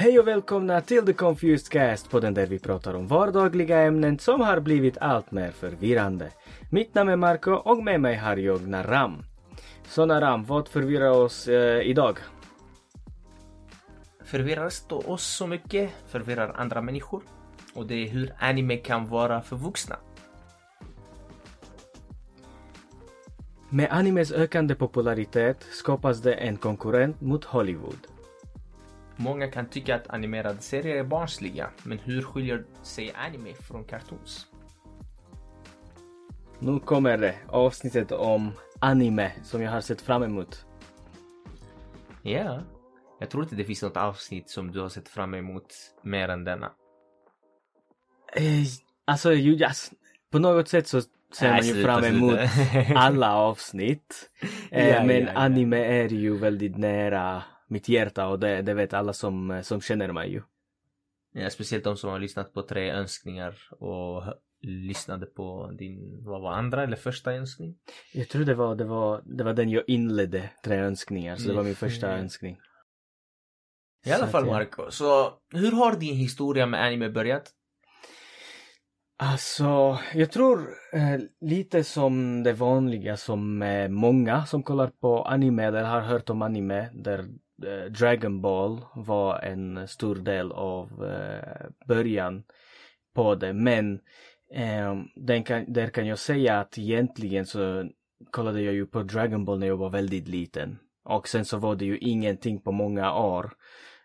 Hej och välkomna till The Confused Cast, podden där vi pratar om vardagliga ämnen som har blivit allt mer förvirrande. Mitt namn är Marco och med mig har jag Naram. Så Naram, vad förvirrar oss eh, idag? Förvirrar oss så mycket, förvirrar andra människor. Och det är hur anime kan vara för vuxna. Med animes ökande popularitet skapas det en konkurrent mot Hollywood. Många kan tycka att animerade serier är barnsliga, men hur skiljer sig anime från cartoons? Nu kommer det, avsnittet om anime som jag har sett fram emot. Ja, jag tror inte det finns något avsnitt som du har sett fram emot mer än denna. Eh, alltså, ju, yes, på något sätt så ser man ju fram emot alla avsnitt. Eh, Ja, men ja. anime är ju väldigt nära mitt hjärta och det, det vet alla som, som känner mig ju. Ja, speciellt de som har lyssnat på tre önskningar och lyssnade på din, vad var andra eller första önskning? Jag tror det var, det var, det var den jag inledde, tre önskningar, så det var min första önskning. I alla fall. Marco, så hur har din historia med anime börjat? Alltså, jag tror eh, lite som det vanliga som eh, många som kollar på anime eller har hört om anime där eh, Eh, Dragon Ball var en stor del av eh, början på det. Men ehm, den kan, där kan jag säga att egentligen så kollade jag ju på Dragon Ball när jag var väldigt liten. Och sen så var det ju ingenting på många år.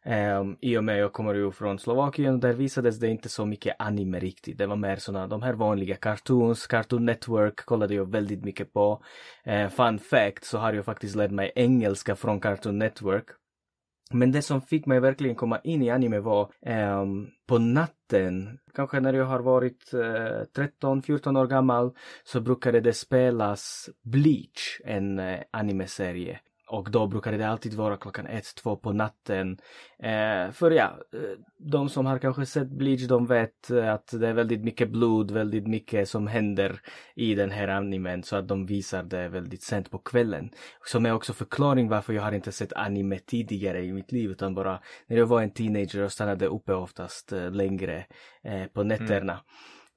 Um, I och med jag kommer ju från Slovakien, där visades det inte så mycket anime riktigt. Det var mer såna, de här vanliga cartoons, Cartoon Network kollade jag väldigt mycket på. Uh, fun fact, så har jag faktiskt lärt mig engelska från Cartoon Network. Men det som fick mig verkligen komma in i anime var eh, på natten, kanske när jag har varit eh, 13-14 år gammal, så brukade det spelas Bleach, en eh, anime-serie. Och då brukade det alltid vara klockan ett, två på natten. Eh, för ja, eh, de som har kanske sett Bleach, de vet eh, att det är väldigt mycket blod, väldigt mycket som händer i den här animen, så att de visar det väldigt sent på kvällen. Som är också förklaring varför jag har inte sett anime tidigare i mitt liv, utan bara när jag var en teenager och stannade uppe oftast eh, längre eh, på nätterna. Mm.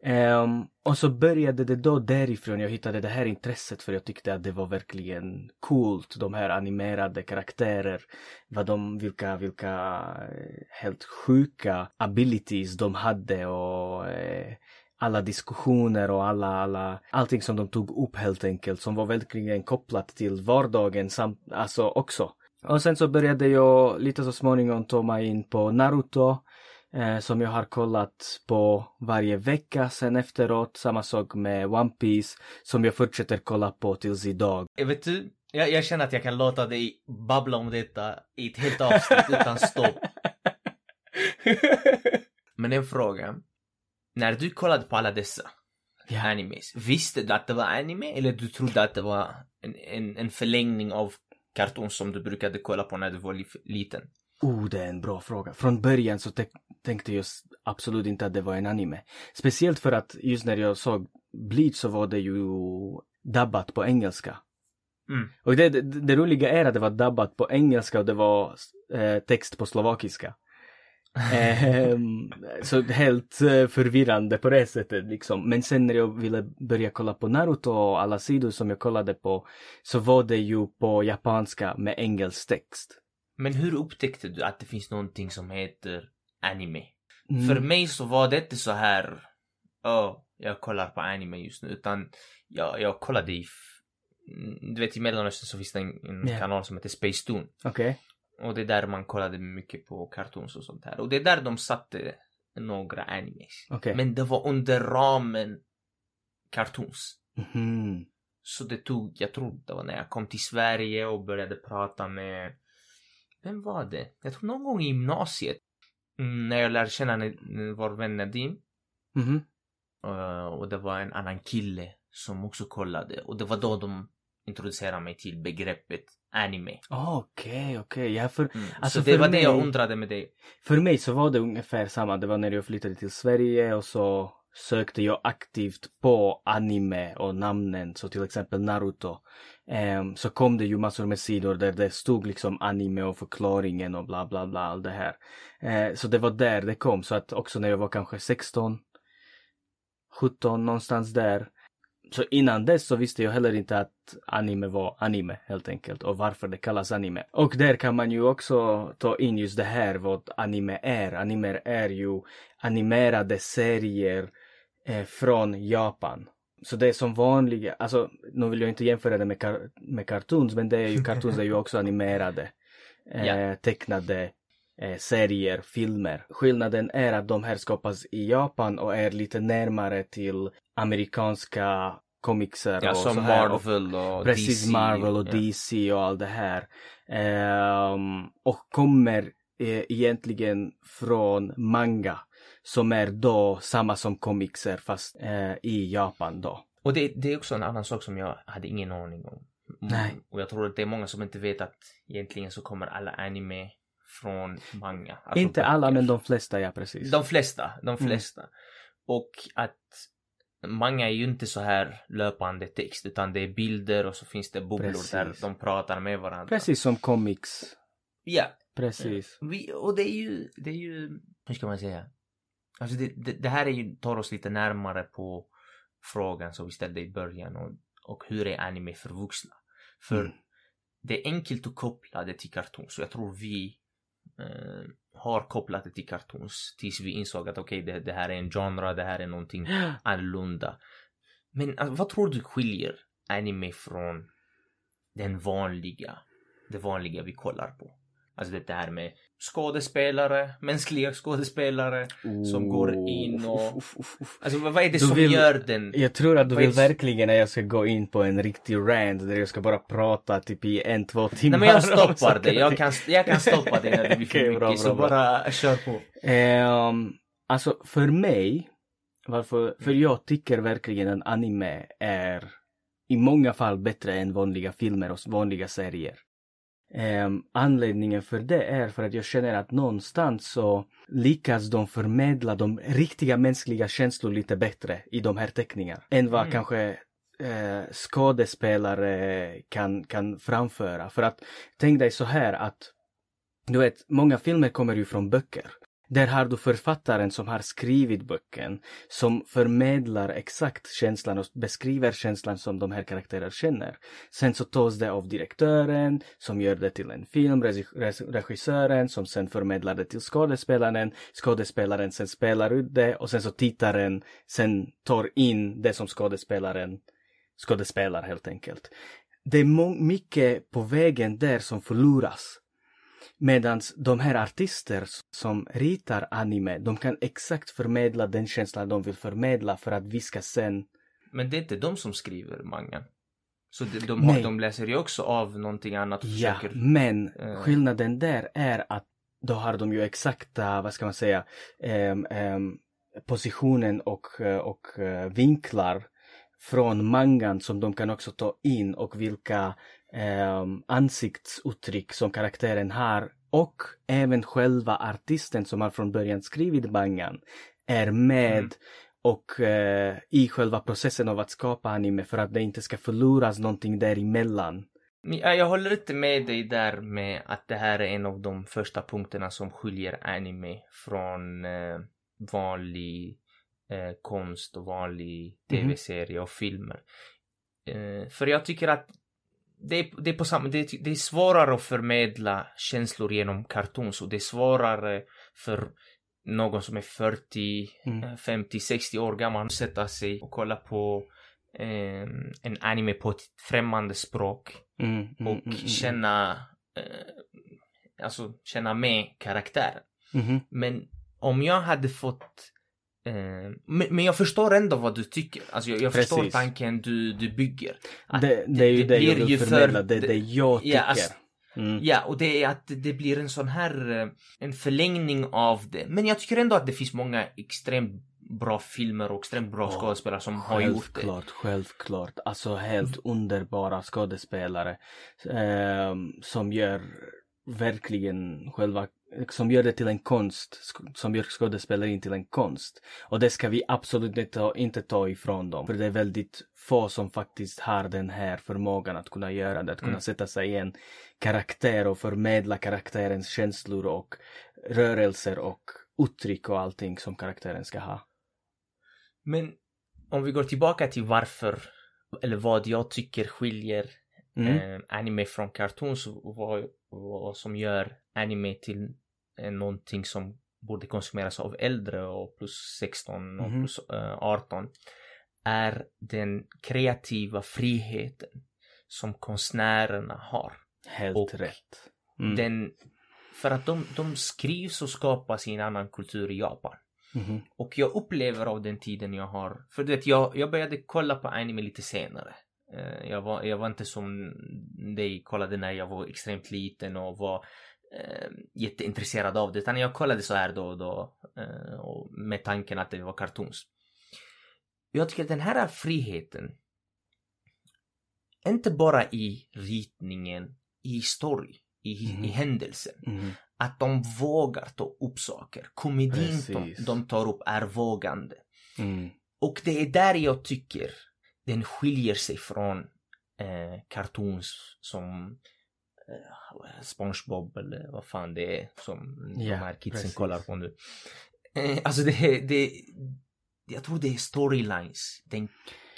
Um, och så började det då därifrån jag hittade det här intresset för jag tyckte att det var verkligen coolt, de här animerade karaktärer, vad de, vilka, vilka eh, helt sjuka abilities de hade och eh, alla diskussioner och alla, alla, allting som de tog upp helt enkelt som var verkligen kopplat till vardagen samt, alltså också. Och sen så började jag lite så småningom ta mig in på Naruto eh, som jag har kollat på varje vecka sen efteråt. Samma sak med One Piece som jag fortsätter kolla på tills idag. Jag vet du, jag, jag känner att jag kan låta dig babbla om detta i ett helt avsnitt utan stopp. Men en fråga. När du kollade på alla dessa Ja. animes, visste du att det var anime eller du trodde att det var en, en, en förlängning av karton som du brukade kolla på när du var li, liten? Oh, det är en bra fråga. Från början så te- tänkte jag absolut inte att det var en anime. Speciellt för att just när jag såg Bleach så var det ju dubbat på engelska. Mm. Och det, det, det roliga är att det var dubbat på engelska och det var eh, text på slovakiska. Ehm, så helt eh, förvirrande på det sättet liksom. Men sen när jag ville börja kolla på Naruto och alla sidor som jag kollade på så var det ju på japanska med engelsk text. Men hur upptäckte du att det finns någonting som heter anime? Mm. För mig så var det inte så här, åh, jag kollar på anime just nu, utan jag, jag kollade i, mm, du vet i Mellanöstern så finns det en, en Ja. kanal som heter Space Toon. Okej. Och det är där man kollade mycket på cartoons och sånt här. Och det är där de satte några animes. Okej. Men det var under ramen cartoons. Mhm. Så det tog, jag tror det var när jag kom till Sverige och började prata med, vem var det? Jag tror någon gång i gymnasiet. Mm, när jag lärde känna vår vän Nadim. Mhm. Eh, och det var en annan kille som också kollade. Och det var då de introducerade mig till begreppet anime. Okej, okej. Ja, för, Mm. Alltså, så det var det jag mig- undrade med dig. för mig så var det ungefär samma. Det var när jag flyttade till Sverige och så sökte jag aktivt på anime och namnen, så till exempel Naruto. Um, så kom det ju massor med sidor där det stod liksom anime och förklaringen och bla bla bla allt det här. Uh, så det var där det kom, så att också när jag var kanske 16, 17 någonstans där. Så innan dess så visste jag heller inte att anime var anime helt enkelt och varför det kallas anime. Och där kan man ju också ta in just det här vad anime är. Anime är ju animerade serier eh, från Japan. Så det är som vanliga, alltså nu vill jag inte jämföra det med, kar med cartoons men det är ju cartoons är ju också animerade. Eh, yeah. Tecknade eh, serier, filmer. Skillnaden är att de här skapas i Japan och är lite närmare till amerikanska comicser ja, och som så här. Marvel och, Precis, DC. Marvel och ja. DC och allt det här. Ehm, och kommer eh, egentligen från manga som är då samma som comicser fast eh, i Japan då. Och det, det är också en annan sak som jag hade ingen aning om. Mm, Nej. Och jag tror att det är många som inte vet att egentligen så kommer alla anime från manga. Alltså Inte alla böcker. men de flesta ja precis. De flesta, de Mm. flesta. Och att manga är ju inte så här löpande text utan det är bilder och så finns det bubblor Precis. där de pratar med varandra. Precis som comics. Ja. Precis. Vi, och det är ju, det är ju, hur ska man säga? Alltså det, det, det här är ju, tar oss lite närmare på frågan som vi ställde i början och, och hur är anime för vuxna? För Mm. det är enkelt att koppla det till cartoons så jag tror vi eh, har kopplat det till cartoons tills vi insåg att okej det, det här är en genre, det här är någonting annorlunda. Men alltså, vad tror du skiljer anime från den vanliga, det vanliga vi kollar på? Alltså det här med skådespelare, mänskliga skådespelare som går in och... Alltså vad är det Du som vill- gör den... Jag tror att du Vad vill är verkligen att jag ska gå in på en riktig rant där jag ska bara prata typ i en, två timmar. Nej men jag stoppar det, och jag kan, jag kan stoppa det när det blir för Okej, mycket bra, bra, så bra. bara kör på. Ehm, alltså för mig, varför, för jag tycker verkligen att anime är i många fall bättre än vanliga filmer och vanliga serier. Ehm, anledningen för det är för att jag känner att någonstans så lyckas de förmedla de riktiga mänskliga känslor lite bättre i de här teckningarna än vad Mm. kanske eh, skådespelare kan, kan framföra. För att tänk dig så här att du vet, många filmer kommer ju från böcker. Där har du författaren som har skrivit boken som förmedlar exakt känslan och beskriver känslan som de här karaktärerna känner. Sen så tas det av direktören som gör det till en film, regissören som sen förmedlar det till skådespelaren, skådespelaren sen spelar ut det och sen så tittaren sen tar in det som skådespelaren skådespelar helt enkelt. Det är mycket på vägen där som förloras. Medan de här artister som ritar anime, de kan exakt förmedla den känslan de vill förmedla för att vi ska sen... Men det är inte de som skriver mangan. Så de, de, har, de läser ju också av någonting annat och Ja, försöker... men eh. skillnaden där är att då har de ju exakta, vad ska man säga, em, em, positionen och, eh, och eh, vinklar från mangan som de kan också ta in och vilka um, ansiktsuttryck som karaktären har och även själva artisten som har från början skrivit mangan är med Mm. och eh, i själva processen av att skapa anime för att det inte ska förloras någonting däremellan. Ja, jag håller inte med dig där med att det här är en av de första punkterna som skiljer anime från eh, vanlig eh, konst och vanlig Mhm. tv-serie och filmer. Eh, för jag tycker att det är, det är på samma, det är, det är svårare att förmedla känslor genom cartoons och det är svårare för någon som är 40, Mm. eh, 50, 60 år gammal att sätta sig och kolla på eh, en anime på ett främmande språk Mm, mm, och mm, mm, känna eh, alltså känna med karaktären. mhm. Men om jag hade fått eh, men, men jag förstår ändå vad du tycker. Alltså jag, jag förstår tanken du, du bygger. Att Det, det är ju det, jag blir vill förmedla, det är det jag tycker. Ja, alltså- Mm. Ja, och det är att det blir en sån här eh, en förlängning av det. Men jag tycker ändå att det finns många extremt bra filmer och extremt bra Ja, skådespelare som har gjort det. Självklart, självklart. Alltså helt underbara skådespelare ehm, som gör verkligen själva, som gör det till en konst, som gör skådespelerin till en konst. Och det ska vi absolut inte ta, inte ta ifrån dem. För det är väldigt få som faktiskt har den här förmågan att kunna göra det, att kunna Mm. sätta sig i en karaktär och förmedla karaktärens känslor och rörelser och uttryck och allting som karaktären ska ha. Men om vi går tillbaka till varför, eller vad jag tycker skiljer Mm. eh, anime från cartoons vad, vad som gör anime till eh, någonting som borde konsumeras av äldre och plus 16 och Mhm. plus eh, 18 är den kreativa friheten som konstnärerna har. Helt och rätt. Mm. Den, för att de, de skrivs och skapas i en annan kultur i Japan. Mhm. Och jag upplever av den tiden jag har, för du vet jag, jag började kolla på anime lite senare. Eh, Jag var, jag var inte som dig kollade när jag var extremt liten och var eh, jätteintresserad av det. Utan jag kollade så här då och då. Eh, och med tanken att det var cartoons. Jag tycker att den här friheten. Inte bara i ritningen, i story, i, Mhm. i händelsen. Mhm. Att de vågar ta upp saker. Komedin de, de tar upp är vågande. Mm. Och det är där jag tycker den skiljer sig från eh, cartoons som eh, SpongeBob eller vad fan det är som Ja, de här kidsen precis. kollar på nu. Eh, alltså det, det, jag tror det är storylines, den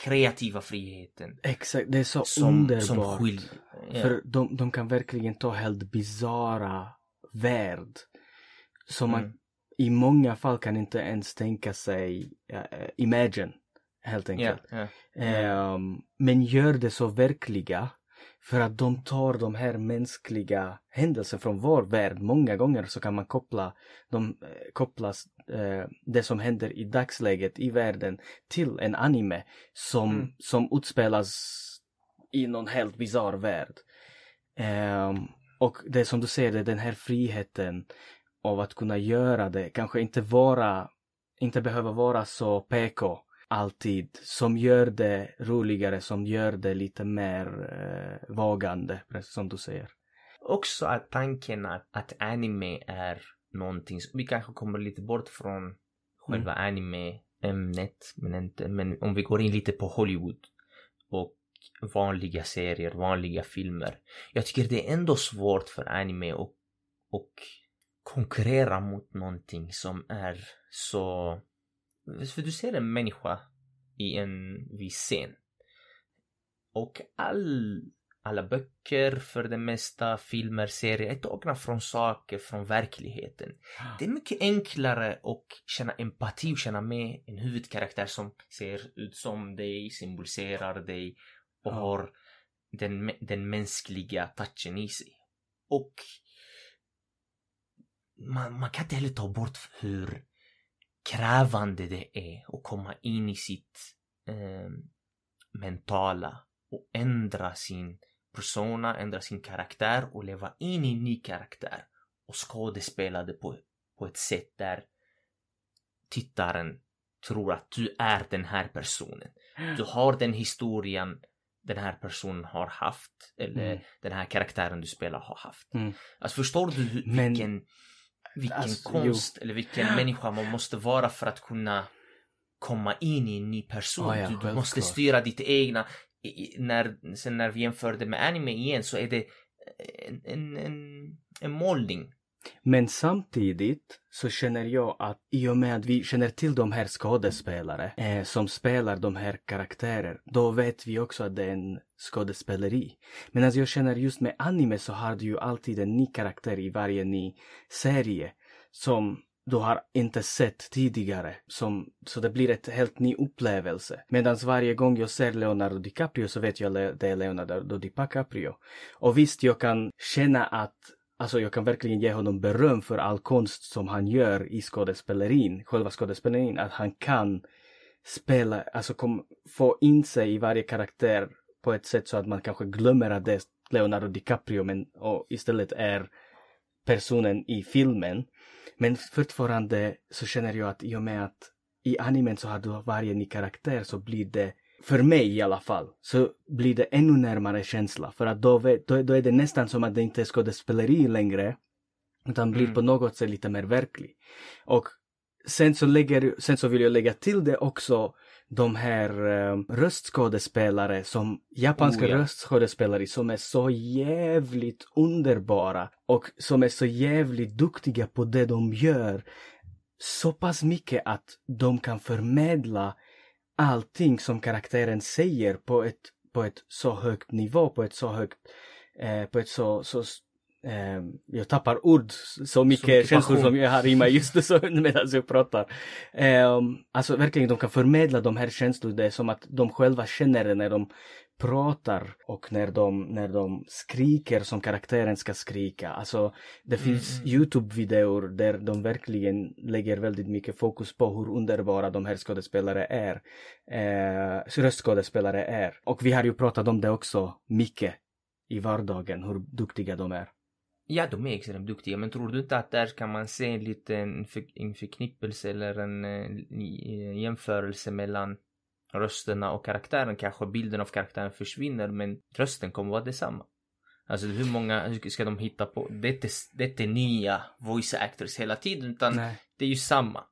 kreativa friheten Exakt, det är så som, underbart. som skiljer. Ja. För de, de kan verkligen ta helt bizarra värld. Som man Mm. i många fall kan inte ens tänka sig, eh, imagine, helt enkelt. ja. Ehm, men gör det så verkliga. För att de tar de här mänskliga händelserna från vår värld. Många gånger så kan man koppla, de, eh, kopplas eh, det som händer i dagsläget i världen till en anime som, Mm. som utspelas i någon helt bizarr värld. Ehm, och det som du säger, det är den här friheten av att kunna göra det, kanske inte vara, inte behöva vara så PK alltid, som gör det roligare, som gör det lite mer eh, vågande, precis som du säger. Också att tanken att, att anime är någonting, vi kanske kommer lite bort från själva anime-ämnet, men inte, men om vi går in lite på Hollywood och vanliga serier, vanliga filmer. Jag tycker det är ändå svårt för anime och, och konkurrera mot någonting som är så... För du ser en människa i en viss scen. Och all, alla böcker för det mesta, filmer, serier är tagna från saker från verkligheten. Det är mycket enklare att känna empati och känna med en huvudkaraktär som ser ut som dig, symboliserar dig och Ja. har den, den mänskliga touchen i sig. Och man, man kan inte heller ta bort hur krävande det är att komma in i sitt eh, mentala och ändra sin persona, ändra sin karaktär och leva in i en ny karaktär och skådespela det på, på ett sätt där tittaren tror att du är den här personen. Du har den historien den här personen har haft eller Mm. den här karaktären du spelar har haft. Mm. Alltså förstår du hur, Men- vilken, Alltså, konst eller vilken människa man måste vara för att kunna komma in i en ny person. Ja, ja, du, du måste styra ditt egna. I, i- när, sen när vi jämför det med anime igen så är det en, en, en, en målning. Men samtidigt så känner jag att i och med att vi känner till de här skådespelare eh, som spelar de här karaktärer, då vet vi också att det är en skådespeleri. Men alltså jag känner just med anime så har du ju alltid en ny karaktär i varje ny serie som du har inte sett tidigare. Som, så det blir ett helt ny upplevelse. Medan varje gång jag ser Leonardo DiCaprio så vet jag att det är Leonardo DiCaprio. Och visst, jag kan känna att Alltså jag kan verkligen ge honom beröm för all konst som han gör i skådespelerin, själva skådespelerin, att han kan spela, alltså kom, få in sig i varje karaktär på ett sätt så att man kanske glömmer att det är Leonardo DiCaprio men och istället är personen i filmen. Men fortfarande så känner jag att i och med att i animen så har du varje ny karaktär så blir det för mig i alla fall, så blir det ännu närmare känsla. För att då, vet, då, då är det nästan som att det inte är skådespeleri längre. Utan blir Mm. på något sätt lite mer verklig. Och sen så, lägger, sen så vill jag lägga till det också de här eh, röstskådespelare som japanska Oh, ja. röstskådespelare som är så jävligt underbara och som är så jävligt duktiga på det de gör. Så pass mycket att de kan förmedla allting som karaktären säger på ett, på ett så högt nivå, på ett så högt, eh, på ett så, så eh, jag tappar ord, så mycket, mycket känslor passion. som jag har i mig just nu så medan jag pratar. Eh, alltså verkligen, de kan förmedla de här känslorna, det är som att de själva känner det när de pratar och när de, när de skriker som karaktären ska skrika. Alltså det Mm, finns Youtube-videor där de verkligen lägger väldigt mycket fokus på hur underbara de här skådespelare är. Eh, röstskådespelare är. Och vi har ju pratat om det också mycket i vardagen, hur duktiga de är. Ja, de är extremt duktiga, men tror du inte att där kan man se en liten för, en förknippelse eller en eh, i- jämförelse mellan rösterna och karaktären? Kanske bilden av karaktären försvinner, men rösten kommer vara detsamma. Alltså hur många ska de hitta på? Det är inte, det är inte nya voice actors hela tiden, utan Nej. det är ju samma.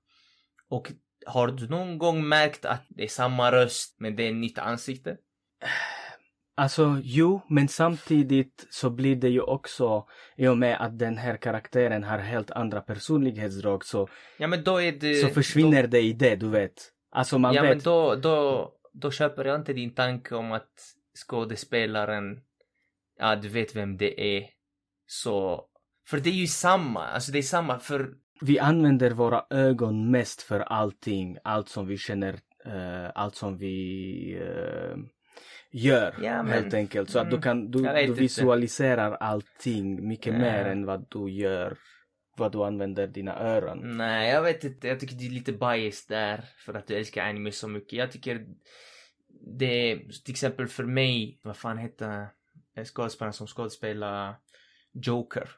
Och har du någon gång märkt att det är samma röst, men det är ett nytt ansikte? Alltså jo, men samtidigt så blir det ju också i och med att den här karaktären har helt andra personlighetsdrag så, Ja, men då är det... så försvinner det i det, du vet. Alltså man ja, men vet. då, då, då köper jag inte din tanke om att skådespelaren, ja du vet vem det är. Så, för det är ju samma, alltså det är samma för, Vi använder våra ögon mest för allting, allt som vi känner, eh, allt som vi eh, gör Ja, men- helt enkelt. Så att du mm, kan, du, du visualiserar allting mycket Ja. mer än vad du gör, vad du använder dina öron. nej jag vet inte, jag tycker det är lite bias där för att du älskar anime så mycket. Jag tycker det är, till exempel för mig, vad fan heter skådespelaren som skådespelar Joker?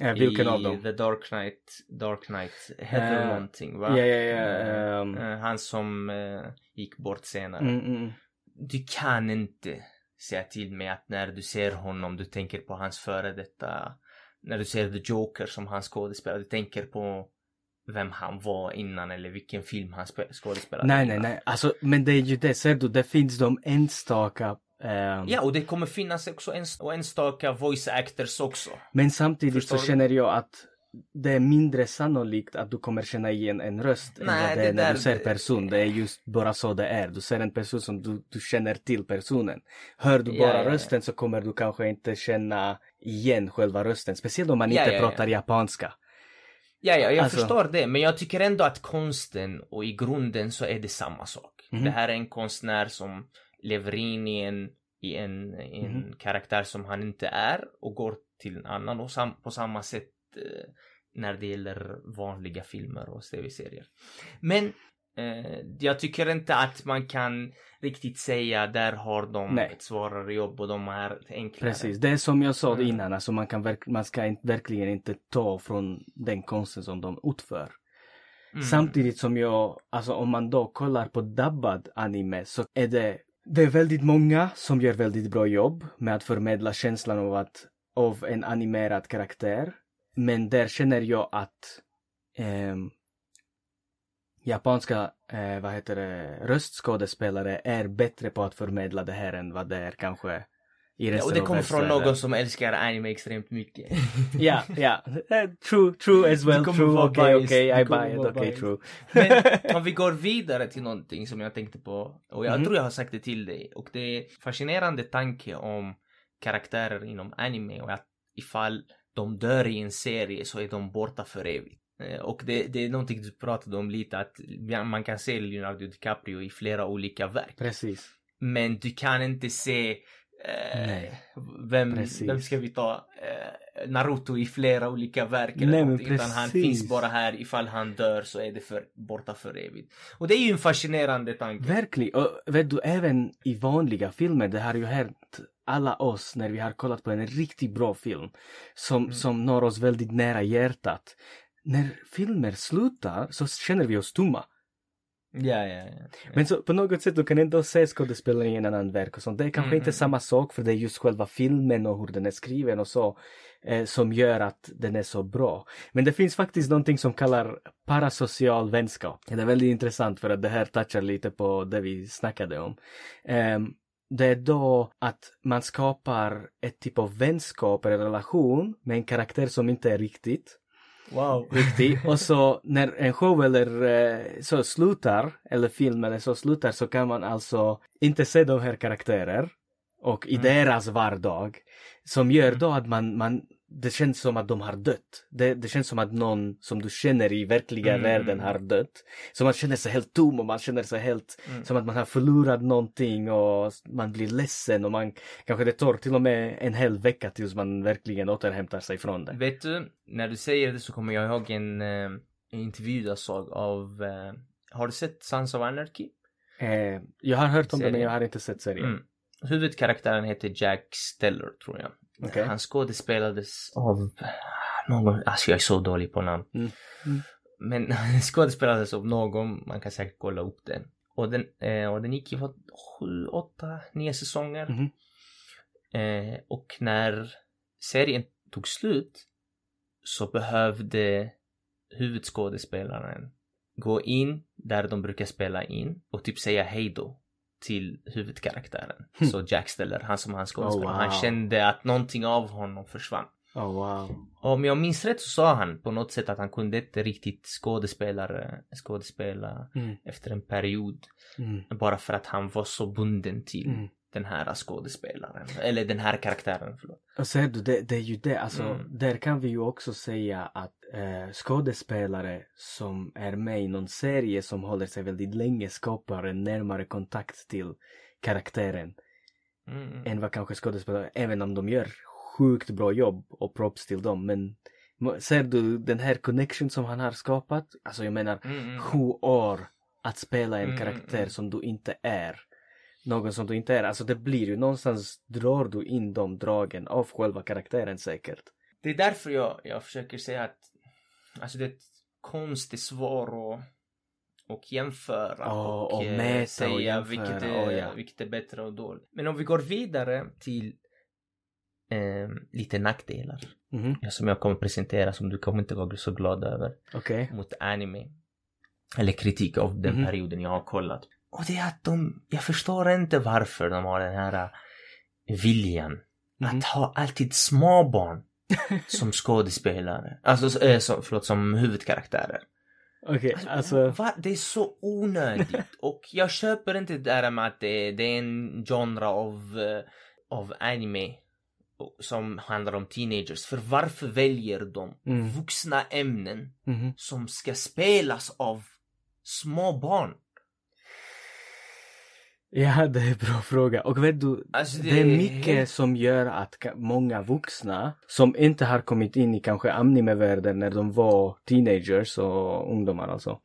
Eh, vilken av dem? The Dark Knight, Dark Knight, heter Eh, någonting va? Ja, ja, ja. Eh, ehm, eh, han som eh, gick bort senare. mm, mm. Du kan inte säga till mig att när du ser honom, du tänker på hans före detta, när du ser The Joker som han skådespelar, du tänker på vem han var innan eller vilken film han spe- skådespelade Nej, nej, nej. Alltså, men det är ju det, ser du, det finns de enstaka ehm, Ja, och det kommer finnas också enstaka voice actors också. Men samtidigt Förstår så du? känner jag att det är mindre sannolikt att du kommer känna igen en röst än Nej, vad det är när där- du ser person. Det är just bara så det är. Du ser en person som du, du känner till personen. Hör du Ja, bara ja, ja. rösten så kommer du kanske inte känna igen själva rösten. Speciellt om man Ja, inte ja, pratar japanska. Ja, ja, jag Alltså- förstår det, men jag tycker ändå att konsten och i grunden så är det samma sak. Mhm. Det här är en konstnär som lever in i en, i en, i en Mhm. karaktär som han inte är och går till en annan och sam, på samma sätt eh, när det gäller vanliga filmer och tv-serier. Men jag tycker inte att man kan riktigt säga där har de Nej. ett svårare jobb och de är enklare. Precis, det är som jag sa Mm. innan. Alltså man, kan man ska inte, verkligen inte ta från den konsten som de utför. Mm. Samtidigt som jag, alltså om man då kollar på dubbad anime så är det, det är väldigt många som gör väldigt bra jobb med att förmedla känslan av att, av en animerad karaktär. Men där känner jag att ehm, japanska, eh, vad heter det, röstskådespelare är bättre på att förmedla det här än vad det är kanske i Ja, resten och det kommer från någon som älskar anime extremt mycket. Ja, ja. Eh, True, true as well. True, okej, Du I buy it, okej, biased. true. Men om vi går vidare till någonting som jag tänkte på, och jag Mhm. tror jag har sagt det till dig, och det är fascinerande tanke om karaktärer inom anime och att ifall de dör i en serie så är de borta för evigt. Eh, Och det, det är någonting du pratade om lite, att man kan se Leonardo DiCaprio i flera olika verk. Precis. Men du kan inte se eh, vem, Precis. vem ska vi ta? Eh, Naruto i flera olika verk Nej, men någonting, utan han precis. finns bara här ifall han dör så är det för, borta för evigt. Och det är ju en fascinerande tanke. Verkligen. Och vet du, även i vanliga filmer, det har ju hänt alla oss när vi har kollat på en riktigt bra film som, Mm. som når oss väldigt nära hjärtat. När filmer slutar så känner vi oss tomma. Ja, ja, ja. Men så på något sätt du kan ändå se skådespelaren i en annan verk och sånt. Det är kanske Mm, inte mm. samma sak för det är just själva filmen och hur den är skriven och så eh, som gör att den är så bra. Men det finns faktiskt någonting som kallar parasocial vänskap. Det är väldigt intressant för att det här touchar lite på det vi snackade om. Ehm, det är då att man skapar ett typ av vänskap eller relation med en karaktär som inte är riktigt Wow. riktig. Och så när en show eller eh, så slutar, eller film eller så slutar, så kan man alltså inte se de här karaktärer och i Mm. deras vardag. Som gör då att man, man det känns som att de har dött. Det, det känns som att någon som du känner i verkliga Mm. världen har dött. Så man känner sig helt tom och man känner sig helt Mm. som att man har förlorat någonting och man blir ledsen och man kanske det tar till och med en hel vecka tills man verkligen återhämtar sig från det. Vet du, när du säger det så kommer jag ihåg en, eh, en intervju jag såg av, eh, har du sett Sons of Anarchy? Eh, jag har hört om det men Serien. jag har inte sett serien. Mm. Huvudkaraktären heter Jack Steller tror jag. Okej. Han skådespelades av någon, alltså jag är så dålig på namn. Mm. Mm. Men han skådespelades av någon, man kan säkert kolla upp den. Och den, eh, och den gick i vad, sju, åtta, nio säsonger. Mhm. Eh, och när serien tog slut så behövde huvudskådespelaren gå in där de brukar spela in och typ säga hej då till huvudkaraktären. Hmm. Så Jack Steller, han som han skådespelare, Oh, wow. han kände att någonting av honom försvann. Oh wow. Om jag minns rätt så sa han på något sätt att han kunde inte riktigt skådespelare, skådespela Mm. efter en period. Mm. Bara för att han var så bunden till Mm. Den här skådespelaren. Eller den här karaktären, förlåt. Och ser du, det, det är ju det, alltså Mm. där kan vi ju också säga att eh, skådespelare som är med i någon serie som håller sig väldigt länge skapar en närmare kontakt till karaktären Mm, mm. än vad kanske skådespelare, även om de gör sjukt bra jobb och props till dem. Men ser du den här connection som han har skapat? Alltså jag menar Mm, mm. sju år att spela en Mm, karaktär mm. som du inte är. Någon som du inte är. Alltså det blir ju någonstans drar du in de dragen av själva karaktären säkert. Det är därför jag, jag försöker säga att alltså det är ett konstigt svar att och jämföra Ja, och, och eh, mäta och säga jämföra, vilket, är, oh, ja. vilket är bättre och dåligt. Men om vi går vidare till eh, lite nackdelar Mhm, ja, som jag kommer presentera som du kommer inte vara så glad över Okej. mot anime. Eller kritik av den Mhm. perioden jag har kollat. Och det är att de, jag förstår inte varför de har den här eh, viljan Mhm. att ha alltid små barn som skådespelare. Alltså, äh, som, förlåt, som huvudkaraktärer. Okej, Alltså, alltså. va? Det är så onödigt. och jag köper inte det där med att det, det är en genre av, eh, av anime som handlar om teenagers. För varför väljer de Mm. vuxna ämnen mhm. som ska spelas av små barn? Ja, det är en bra fråga. Och vet du, Alltså, det är mycket som gör att många vuxna som inte har kommit in i kanske animevärlden när de var teenagers och ungdomar alltså.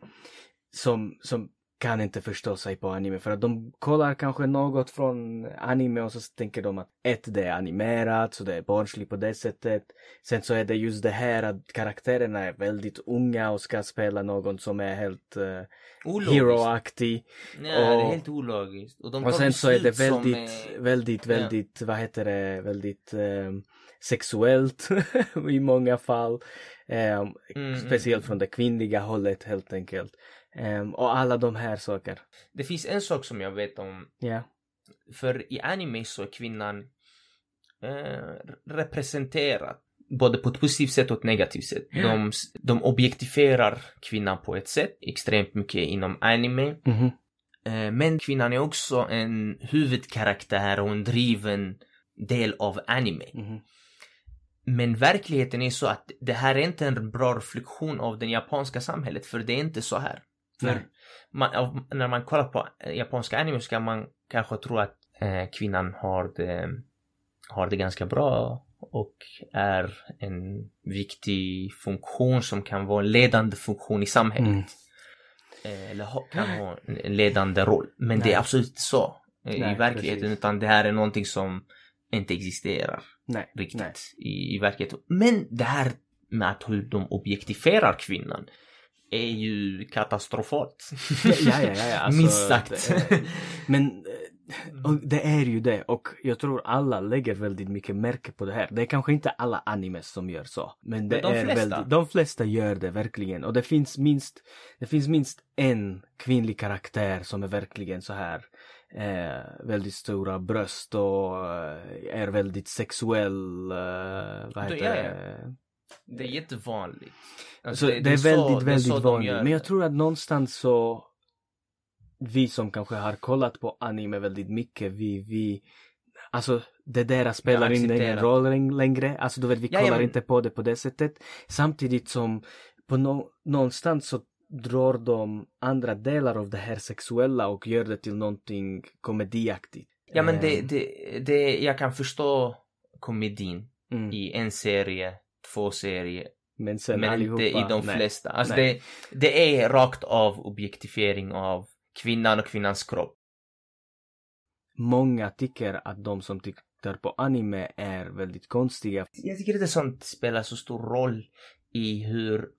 Som, som kan inte förstå sig på anime för att de kollar kanske något från anime och så tänker de att ett, det är animerat så det är barnsligt på det sättet. Sen så är det just det här att karaktärerna är väldigt unga och ska spela någon som är helt uh, hero-aktig. Nej, det är och- helt ologiskt. Och, Och sen så är det väldigt, är- väldigt, Ja. väldigt, vad heter det, väldigt ehm, sexuellt i många fall. Ehm, Mm, speciellt mm. från det kvinnliga hållet helt enkelt. Ehm, och alla de här saker. Det finns en sak som jag vet om Ja. För i anime så är kvinnan eh, representerad både på ett positivt sätt och ett negativt sätt. De, de objektifierar kvinnan på ett sätt extremt mycket inom anime. Mhm. Eh, men kvinnan är också en huvudkaraktär och en driven del av anime. Mhm. Men verkligheten är så att det här är inte en bra reflektion av det japanska samhället, för det är inte så här. För man, när man kollar på eh, japanska anime så kan man kanske tro att eh, kvinnan har det, har det ganska bra och är en viktig funktion som kan vara en ledande funktion i samhället. Mm. Eh, eller kan ha en ledande roll. Men det Nej. är absolut inte så eh, Nej, i verkligheten, precis. utan det här är någonting som inte existerar Nej. riktigt i, i verkligheten. Men det här med att hur de objektifierar kvinnan är ju katastrofalt. Ja, ja, ja. ja alltså, Minst sagt. det- Men och det är ju det och jag tror alla lägger väldigt mycket märke på det här. Det är kanske inte alla animes som gör så. Men det Men de är flesta. väldigt, de flesta gör det verkligen. Och det finns minst, det finns minst en kvinnlig karaktär som är verkligen så här eh, väldigt stora bröst och eh, är väldigt sexuell, eh, vad heter det? Det är jättevanligt. Så Alltså, det, är så- väldigt, det är väldigt de vanligt. Men jag det. tror att någonstans så vi som kanske har kollat på anime väldigt mycket, vi, vi Alltså det där spelar Jag ingen roll läng- längre. Alltså du vet, vi Ja, kollar ja, men- inte på det på det sättet. Samtidigt som på nå någonstans så drar de andra delar av det här sexuella och gör det till någonting komediaktigt. Ja men det, Ehm, det, det, jag kan förstå komedin mm. i en serie, två serier, Men men allihopa, inte i de nej. flesta. Alltså det, det är rakt av objektifiering av kvinnan och kvinnans kropp. Många tycker att de som tittar på anime är väldigt konstiga. Jag tycker inte sånt spelar så stor roll i hur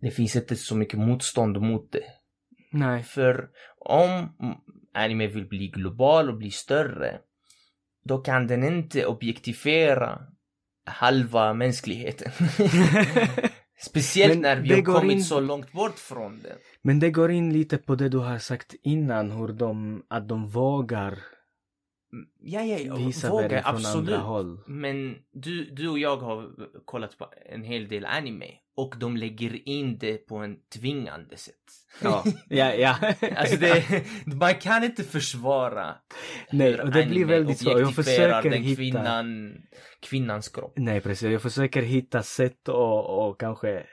det finns inte så mycket motstånd mot det. Nej. För om anime vill bli global och bli större, då kan den inte objektifiera halva mänskligheten. Speciellt Men när vi har kommit in- så långt bort från det. Men det går in lite på det du har sagt innan, hur de, att de vågar Ja, ja, ja, visa våga, absolut. andra håll. Men du, du och jag har kollat på en hel del anime och de lägger in det på en tvingande sätt. Ja, ja, ja. Alltså det, man kan inte försvara Nej, och det blir väldigt svårt. Jag försöker den hitta... kvinnan, kvinnans kropp. Nej, precis. Jag försöker hitta sätt och, och kanske,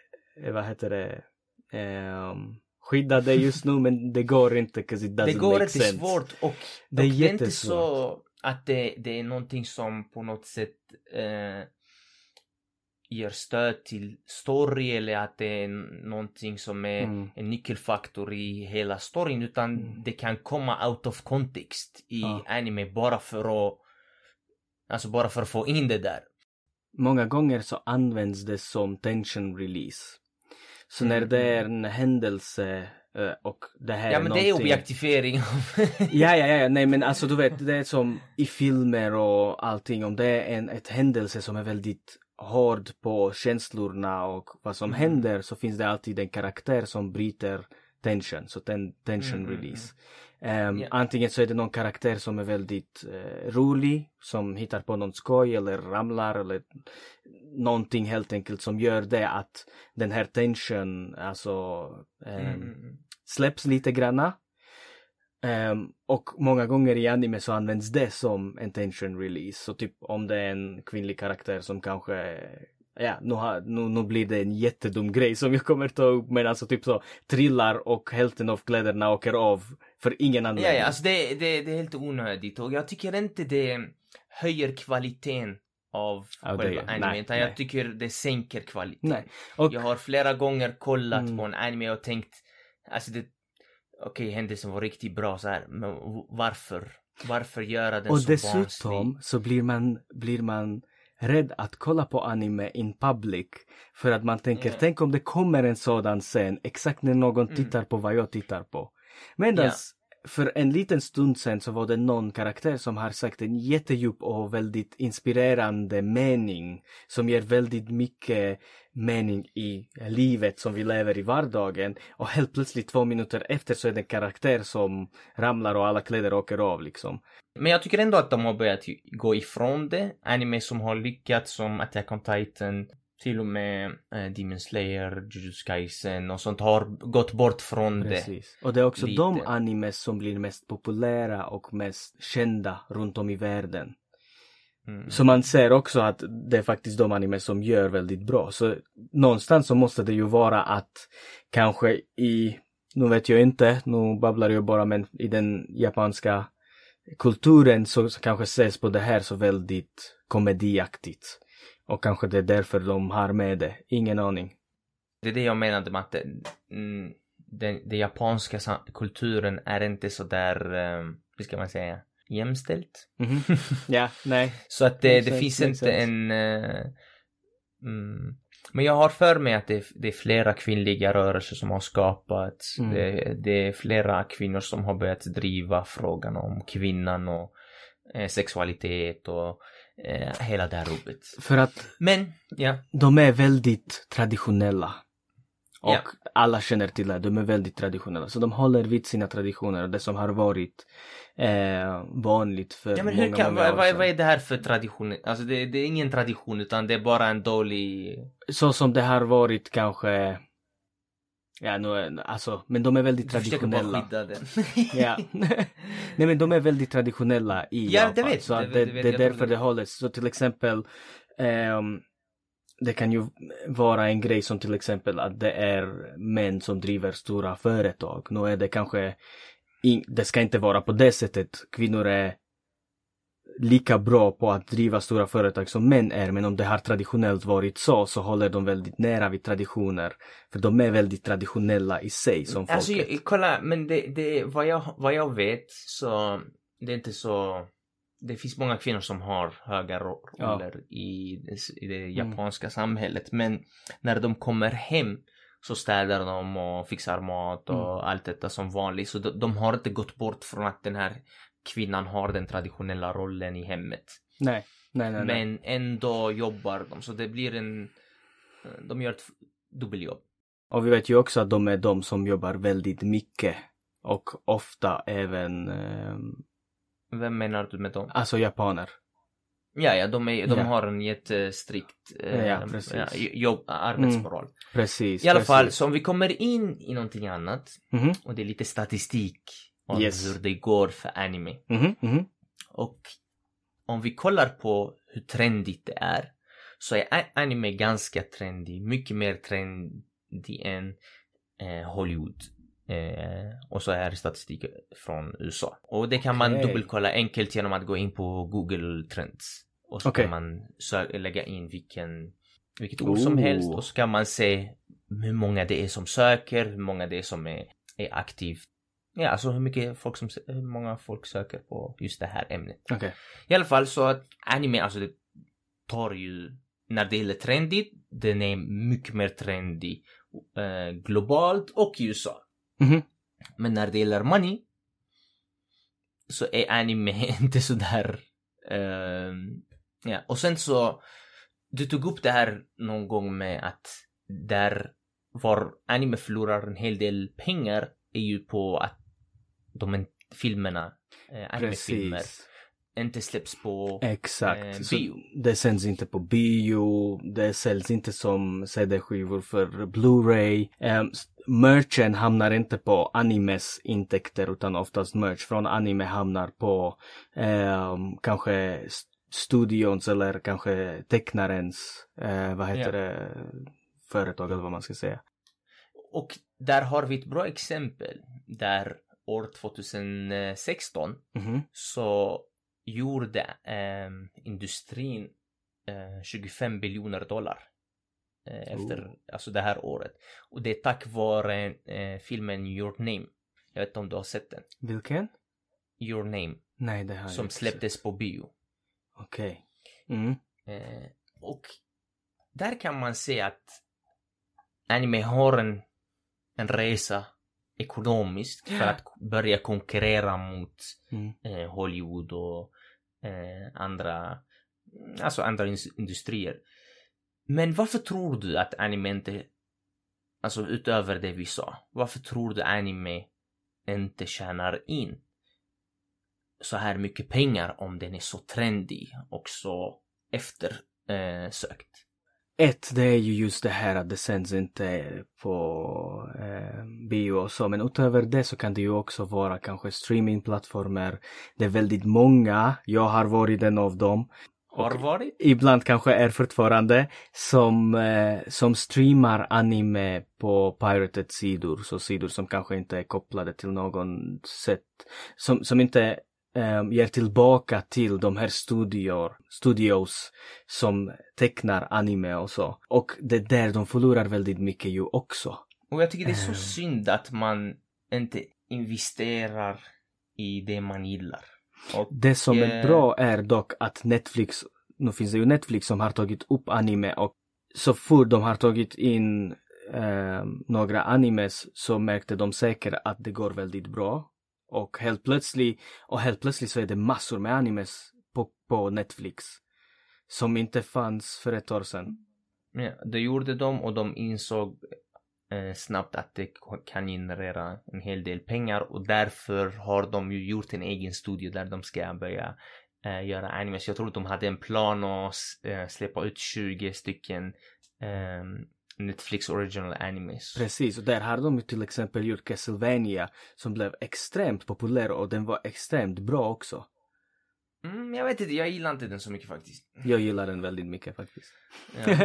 eh, vad heter det, ehm, skydda det just nu, men det går inte, 'cause it doesn't Det går make inte sense. svårt och, Det är och det är inte så att det, det är någonting som på något sätt eh, ger stöd till story eller att det är någonting som är Mm. en nyckelfaktor i hela storyn utan Mm. det kan komma out of context i Ja. anime bara för att alltså bara för att få in det där. Många gånger så används det som tension release. Så när Mm, det är mm. en händelse eh, och det här Ja är men det är någonting... objektifiering Ja, ja, ja, nej men alltså du vet, det är som i filmer och allting, om det är en ett händelse som är väldigt hård på känslorna och vad som Mm. händer så finns det alltid en karaktär som bryter tension, så ten, tension Mm, mm, release. Ehm, Ja. Antingen så är det någon karaktär som är väldigt eh, rolig, som hittar på någon skoj eller ramlar eller någonting helt enkelt som gör det att den här tension, alltså ehm, Mm, släpps lite granna. Ehm, och många gånger i anime så används det som en tension release. Så typ om det är en kvinnlig karaktär som kanske Ja, nu, har, nu, nu blir det en jättedum grej som jag kommer ta upp men alltså typ så trillar och hälften av kläderna åker av för ingen Ja, anledning. ja, alltså det, det, det är helt onödigt och jag tycker inte det höjer kvaliteten av Ja, det själva gör- anime nej, utan nej. jag tycker det sänker kvaliteten. Och, Jag har flera gånger kollat Mm. på en anime och tänkt, alltså det, okej händelsen var riktigt bra så här, men varför? Varför göra den och så dessutom barnslig? så blir man, blir man rädd att kolla på anime in public. För att man tänker, Ja. tänk om det kommer en sådan scen exakt när någon Mm. tittar på vad jag tittar på. Medan för en liten stund sen så var det någon karaktär som har sagt en jättedjup och väldigt inspirerande mening som ger väldigt mycket mening i livet som vi lever i vardagen och helt plötsligt två minuter efter så är det en karaktär som ramlar och alla kläder åker av liksom. Men jag tycker ändå att de har börjat gå ifrån det. Anime som har lyckats som Attack on Titan, till och med eh, Demon Slayer, Jujutsu Kaisen och sånt har gått bort från det. Precis. Och det är också Lite. de animes som blir mest populära och mest kända runt om i världen. Mm. Så man ser också att det är faktiskt de animes som gör väldigt bra. Så någonstans så måste det ju vara att kanske i, nu vet jag inte, nu babblar jag bara men i den japanska kulturen så, så kanske ses på det här så väldigt komediaktigt. Och kanske det är därför de har med det, ingen aning. Det är det jag menade med att det, mm, den, den japanska kulturen är inte så där, um, hur ska man säga, jämställt. Mhm. ja, nej. Så att det, det finns inte sense. en... eh, mm, Men jag har för mig att det är, det är flera kvinnliga rörelser som har skapats. Mm. Det, det är flera kvinnor som har börjat driva frågan om kvinnan och eh, sexualitet och eh, hela det här rubbet. För att Men, ja. de är väldigt traditionella. Och Ja. alla känner till det, de är väldigt traditionella. Så de håller vid sina traditioner och det som har varit eh, vanligt för Ja men många, hur kan, många vad, år vad, vad är det här för tradition? Alltså det, det är ingen tradition utan det är bara en dålig... Så som det har varit kanske Ja, nu, alltså, men de är väldigt Du försöker bara traditionella. den. Ja. Nej men de är väldigt traditionella i Ja, det Japan. vet- så det det, det det är därför det. det hålls. Så till exempel ehm, det kan ju vara en grej som till exempel att det är män som driver stora företag. Nu är det kanske in, det ska inte vara på det sättet. Kvinnor är lika bra på att driva stora företag som män är, men om det har traditionellt varit så, så håller de väldigt nära vid traditioner. För de är väldigt traditionella i sig som folket. Alltså jag, kolla, men det, det, vad, jag, vad jag vet så det är inte så det finns många kvinnor som har höga ro- Ja. roller i, det- i det Mm. japanska samhället men när de kommer hem så städar de och fixar mat och Mm. allt detta som vanligt så de, de har inte gått bort från att den här kvinnan har den traditionella rollen i hemmet. Nej, nej, nej. nej. Men ändå jobbar de så det blir en de gör ett dubbeljobb. Och vi vet ju också att de är de som jobbar väldigt mycket. Och ofta även, ehm, Vem menar du med dem? alltså japaner. Ja, ja, de, är, de Ja. har en jättestrikt eh, Ja, precis. jobb, arbetsmoral. Precis. I alla precis. fall, så om vi kommer in i någonting annat Mhm, och det är lite statistik om Yes. hur det går för anime. mhm, mhm. Och om vi kollar på hur trendigt det är så är anime ganska trendig, mycket mer trendig än eh, Hollywood. Eh, och så är statistik från USA. Och det kan man Okej. dubbelkolla enkelt genom att gå in på Google Trends. Och så Okej. kan man sö- lägga in vilken, vilket ord som helst och så kan man se hur många det är som söker, hur många det är som är, är aktivt. Ja, alltså hur mycket folk som, hur många folk söker på just det här ämnet. Okej. I alla fall så att anime, alltså det tar ju, när det gäller trendigt, den är mycket mer trendig eh, globalt och i USA. Mhm. Men när det gäller money så är anime inte sådär, eh, ja. Och sen så, du tog upp det här någon gång med att där var anime förlorar en hel del pengar är ju på att de filmerna, eh, animefilmer, inte släpps på Exakt. eh, Så bio. det sänds inte på bio, det säljs inte som CD-skivor för Blu-ray. Um, merchen hamnar inte på animes intäkter utan oftast merch från anime hamnar på ehm, kanske st- studions eller kanske tecknarens, eh, vad heter Ja. det, företag eller vad man ska säga. Och där har vi ett bra exempel där år 2016 Mhm. så gjorde eh, industrin eh, 25 biljoner dollar eh, efter Oh. alltså det här året. Och det är tack vare eh, filmen Your Name. Jag vet inte om du har sett den. Vilken? Your Name. Nej, det har jag som inte släpptes på bio. sett. Okej. Mm. Eh, och där kan man se att anime har en, en resa ekonomiskt för att börja konkurrera mot Mm. eh, Hollywood och eh, andra, alltså andra industrier. Men varför tror du att anime inte, alltså utöver det vi sa, varför tror du anime inte tjänar in så här mycket pengar om den är så trendig och så eftersökt? Ett, det är ju just det här att det sänds inte på eh, bio och så, men utöver det så kan det ju också vara kanske streamingplattformar. Det är väldigt många, jag har varit en av dem. Har varit? Ibland kanske är fortfarande som, eh, som streamar anime på pirated sidor, så sidor som kanske inte är kopplade till någon sätt, som, som inte eh, ger tillbaka till de här studior, studios som tecknar anime och så. Och det är där de förlorar väldigt mycket ju också. Och jag tycker det är så Ehm. synd att man inte investerar i det man gillar. Och Det som är bra är dock att Netflix, nu finns det ju Netflix som har tagit upp anime och så fort de har tagit in eh, några animes så märkte de säkert att det går väldigt bra. Och helt plötsligt, och helt plötsligt så är det massor med animes på, på Netflix. Som inte fanns för ett år sedan. Ja, det gjorde de och de insåg eh, snabbt att det kan generera en hel del pengar och därför har de ju gjort en egen studio där de ska börja eh, göra animes. Jag tror att de hade en plan att eh, släppa ut 20 stycken ehm, Netflix original animes. Precis, och där har de till exempel gjort Castlevania som blev extremt populär och den var extremt bra också. Mm, jag vet inte, jag gillar inte den så mycket faktiskt. Jag gillar den väldigt mycket faktiskt. Ja,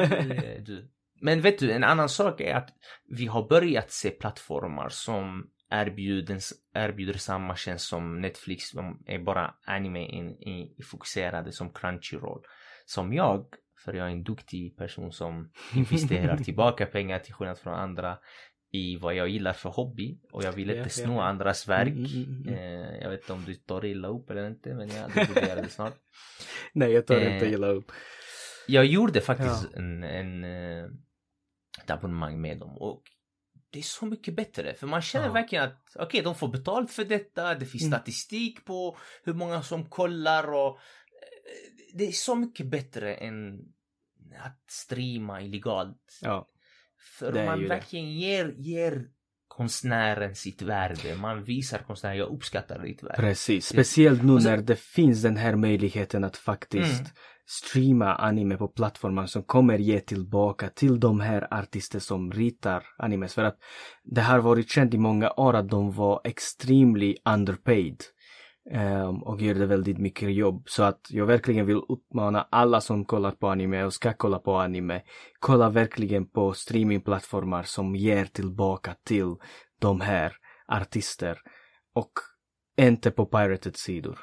du. Men vet du, en annan sak är att vi har börjat se plattformar som erbjuder, erbjuder samma tjänst som Netflix. De är bara anime in, in, fokuserade som Crunchyroll. Som jag, för jag är en duktig person som investerar tillbaka pengar till skillnad från andra i vad jag gillar för hobby och jag vill inte sno andras verk. Mm, mm, mm. Eh, jag vet inte om du tar illa upp eller inte men jag borde göra det snart. Nej jag tar eh, inte illa upp. Jag gjorde faktiskt ja. en, en, eh, ett abonnemang med dem och det är så mycket bättre för man känner ja. verkligen att okej okay, de får betalt för detta, det finns mm. statistik på hur många som kollar och det är så mycket bättre än att streama illegalt. Ja. För man verkligen ger, ger konstnären sitt värde. Man visar konstnären, jag uppskattar ditt värde. Precis, speciellt nu när det finns den här möjligheten att faktiskt mm. streama anime på plattformar som kommer ge tillbaka till de här artister som ritar animes. För att det har varit känt i många år att de var extremely underpaid. Um, och gör det väldigt mycket jobb. Så att jag verkligen vill uppmana alla som kollar på anime och ska kolla på anime. Kolla verkligen på streamingplattformar som ger tillbaka till de här artister. Och inte på pirated sidor.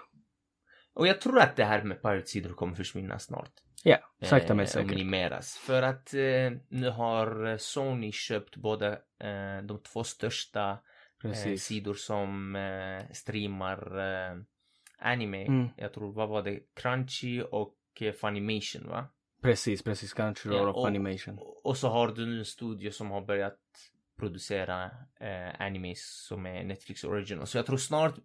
Och jag tror att det här med pirate-sidor kommer försvinna snart. Ja, sakta men säkert. minimeras. För att eh, nu har Sony köpt båda eh, de två största eh, sidor som eh, streamar eh, anime. Mm. Jag tror, vad var det? Crunchy och eh, Funimation va? Precis, precis. Crunchyroll ja, och, och Funimation. Och, och, så har du nu en studio som har börjat producera eh, animes som är Netflix original. Så jag tror snart,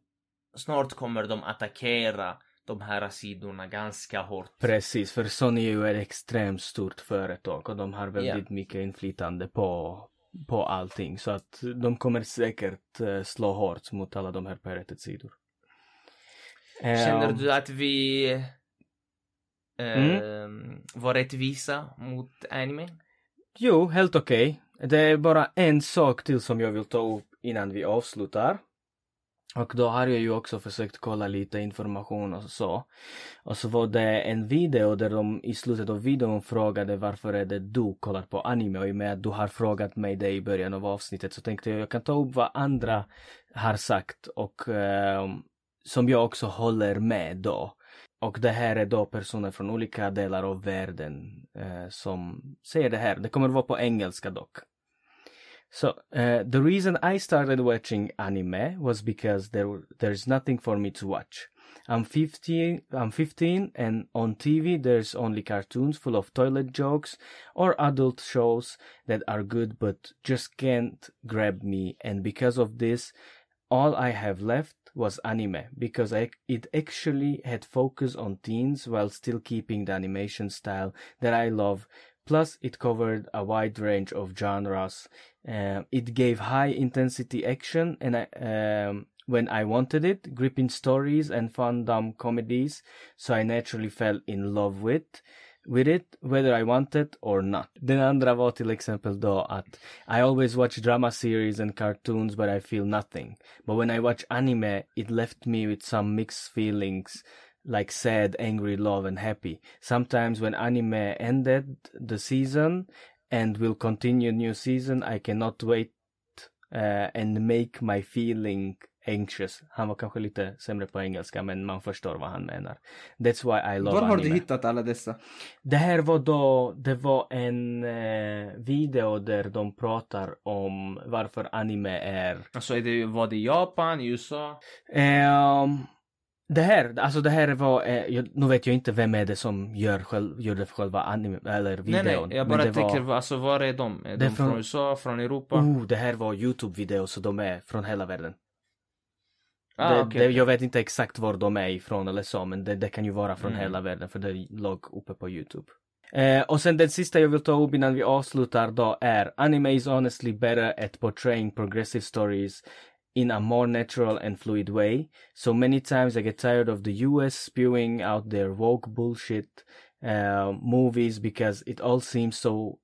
snart kommer de attackera de här sidorna ganska hårt. Precis, för Sony är ju ett extremt stort företag och de har väldigt yeah. mycket inflytande på, på allting. Så att de kommer säkert uh, slå hårt mot alla de här pirated-sidor. Känner um, du att vi mm? var rättvisa mot anime? Jo, helt okej. Okay. Det är bara en sak till som jag vill ta upp innan vi avslutar. Och då har jag ju också försökt kolla lite information och så. Och så var det en video där de i slutet av videon frågade varför är det du kollar på anime och i och med att du har frågat mig det i början av avsnittet så tänkte jag jag kan ta upp vad andra har sagt och eh, som jag också håller med då. Och det här är då personer från olika delar av världen eh, som säger det här. Det kommer vara på engelska dock. So uh, the reason I started watching anime was because there there's nothing for me to watch. I'm 15, I'm 15 and on TV there's only cartoons full of toilet jokes or adult shows that are good but just can't grab me and because of this all I have left was anime because I, it actually had focus on teens while still keeping the animation style that I love Plus, it covered a wide range of genres. Uh, it gave high intensity action and I, um, when I wanted it, gripping stories and fun dumb comedies. So I naturally fell in love with with it whether I wanted or not. Den andra var till exempel då att I always watch drama series and cartoons but I feel nothing. But when I watch anime it left me with some mixed feelings like sad, angry, love, and happy. Sometimes when anime ended the season and will continue new season, I cannot wait uh, and make my feeling anxious. Han var kanske lite sämre på engelska men man förstår vad han menar. That's why I love Var har anime. du hittat alla dessa? Det här var då, det var en eh, video där de pratar om varför anime är... Alltså är det, var det Japan, USA? Um, Det här, alltså det här var, eh, jag, nu vet jag inte vem är det som gör själv, gjorde själva anime, eller videon. Nej nej, jag bara det tänker, var, alltså var är de? Är Det de från från- USA, från Europa? oh, det här var Youtube-video så de är från hela världen. ah, det, okej, det, okej. jag vet inte exakt var de är ifrån eller så, men det, det kan ju vara från Mm. hela världen för det låg uppe på Youtube. Eh, och sen den sista jag vill ta upp innan vi avslutar då är Anime is honestly better at portraying progressive stories in a more natural and fluid way. So many times I get tired of the US spewing out their woke bullshit uh, movies because it all seems so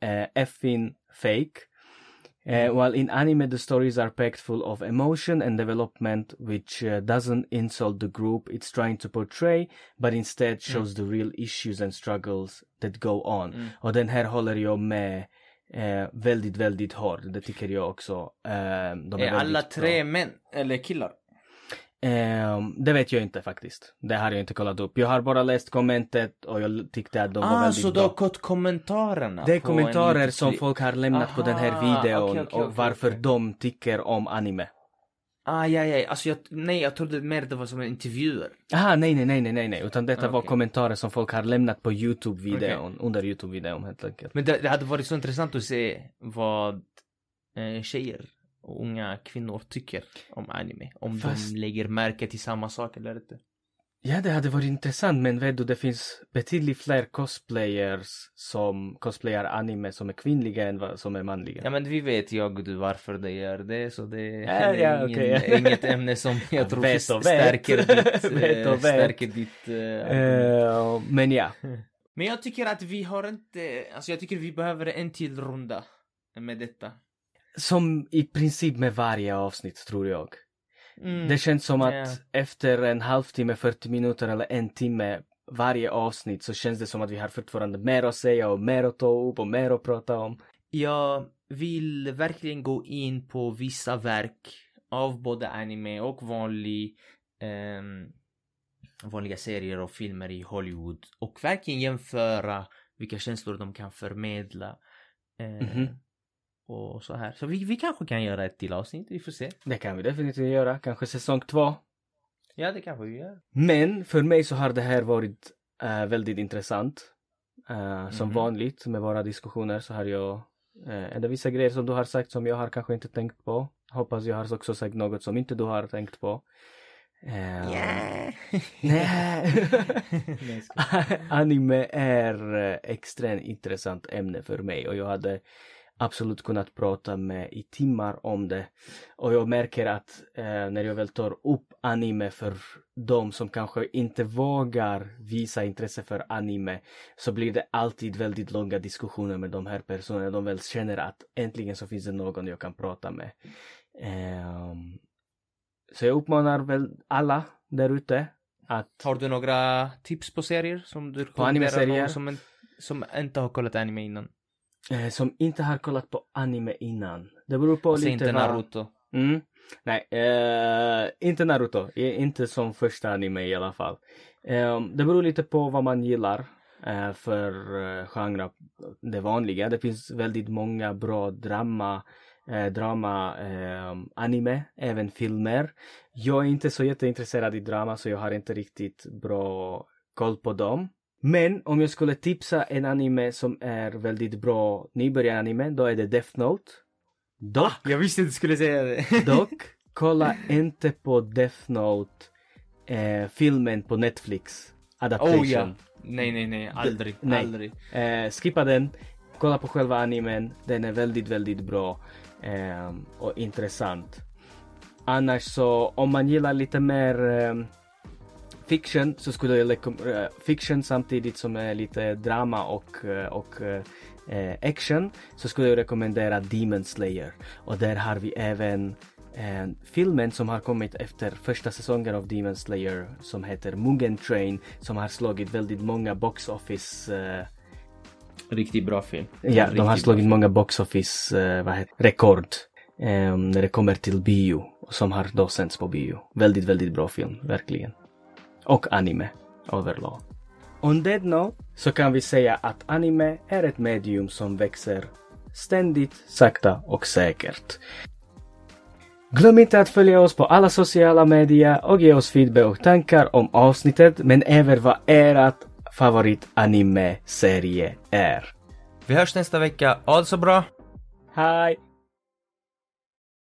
uh, effing fake. Uh, while in anime, the stories are packed full of emotion and development, which uh, doesn't insult the group it's trying to portray, but instead shows the real issues and struggles that go on. Mm. Och den här håller jag med eh, väldigt, väldigt hårt. Det tycker jag också. Eh, de Är alla väldigt tre män eller killar? Bra. Eh, det vet jag inte faktiskt. Det har jag inte kollat upp. Jag har bara läst kommentet och jag tyckte att de var ah, väldigt så du bra. har gått kommentarerna? Det är kommentarer som folk har lämnat på den här Aha, videon okej, okej, och varför okej. de tycker om anime. Ah, ja, ja, alltså jag, nej jag trodde mer det var som intervjuer. Aha, nej, nej, nej, nej, nej, utan detta var Okej. kommentarer som folk har lämnat på Youtube-videon, under Youtube-videon helt enkelt. Men det, det hade varit så intressant att se vad eh, tjejer och unga kvinnor tycker om anime. Om Fast- de lägger märke till samma sak eller inte. Ja, det hade varit intressant, men vet du, det finns betydligt fler cosplayers som cosplayar anime som är kvinnliga än vad som är manliga. Ja men vi vet jag varför det gör det så det Ja, är ja, ingen, okej. inget ämne som jag tror Vet och vet. stärker ditt, Vet eh, och vet. stärker ditt eh, argument. Eh, men ja, Men jag tycker att vi har inte, alltså jag tycker vi behöver en till runda med detta. som i princip med varje avsnitt tror jag. Mm. Det känns som att Ja. efter en halvtimme, 40 minuter eller en timme varje avsnitt så känns det som att vi har fortfarande mer att säga och mer att ta upp och mer att prata om. Jag vill verkligen gå in på vissa verk av både anime och vanlig, ehm, vanliga serier och filmer i Hollywood och verkligen jämföra vilka känslor de kan förmedla. Eh, Mhm. Och så här. Så vi, vi kanske kan göra ett till avsnitt, vi får se. Det kan vi definitivt göra, kanske säsong två. Ja, det kanske vi gör. Men för mig så har det här varit eh, väldigt intressant. Eh, Som Mhm. vanligt med våra diskussioner så har jag uh, är det vissa grejer som du har sagt som jag har kanske inte tänkt på. Hoppas jag har också sagt något som inte du har tänkt på. Eh, Nej. Nej, Anime är eh, extremt intressant ämne för mig och jag hade absolut kunnat prata med i timmar om det. Och jag märker att eh, när jag väl tar upp anime för de som kanske inte vågar visa intresse för anime så blir det alltid väldigt långa diskussioner med de här personerna. De väl känner att äntligen så finns det någon jag kan prata med. Ehm, så jag uppmanar väl alla där ute att Har du några tips på serier som du På anime-serier? Som, en, som inte har kollat anime innan? Eh, som inte har kollat på anime innan. Det beror på Alltså lite inte vad- Naruto. Mm. Nej, eh, inte Naruto. I- Inte som första anime i alla fall. Eh, det beror lite på vad man gillar eh, för eh, genre. Det vanliga. Det finns väldigt många bra drama, eh, drama eh, anime, även filmer. Jag är inte så jätteintresserad i drama så jag har inte riktigt bra koll på dem. Men om jag skulle tipsa en anime som är väldigt bra nybörjaranime, då är det Death Note. Dock, Jag visste att du skulle säga det. dock, kolla inte på Death Note eh, filmen på Netflix. Adaptation. Oh ja. Nej, nej, nej. Aldrig. nej. Aldrig. Eh, skippa den. Kolla på själva animen. Den är väldigt, väldigt bra eh, och intressant. Annars så om man gillar lite mer eh, fiction så skulle jag rekommendera eh, fiction samtidigt som är lite drama och, eh, och eh, action så skulle jag rekommendera Demon Slayer. Och där har vi även eh, filmen som har kommit efter första säsongen av Demon Slayer som heter Mugen Train som har slagit väldigt många box office eh, Riktigt bra film. Ja, de har slagit många box office eh, vad heter, rekord eh, när det kommer till bio som har då sänds på bio. Väldigt, väldigt bra film, verkligen. Och anime överlag. On that note så kan vi säga att anime är ett medium som växer ständigt, sakta och säkert. Glöm inte att följa oss på alla sociala medier och ge oss feedback och tankar om avsnittet men även vad ert favorit-anime-serie är. Vi hörs nästa vecka. Ha det så bra! Hej!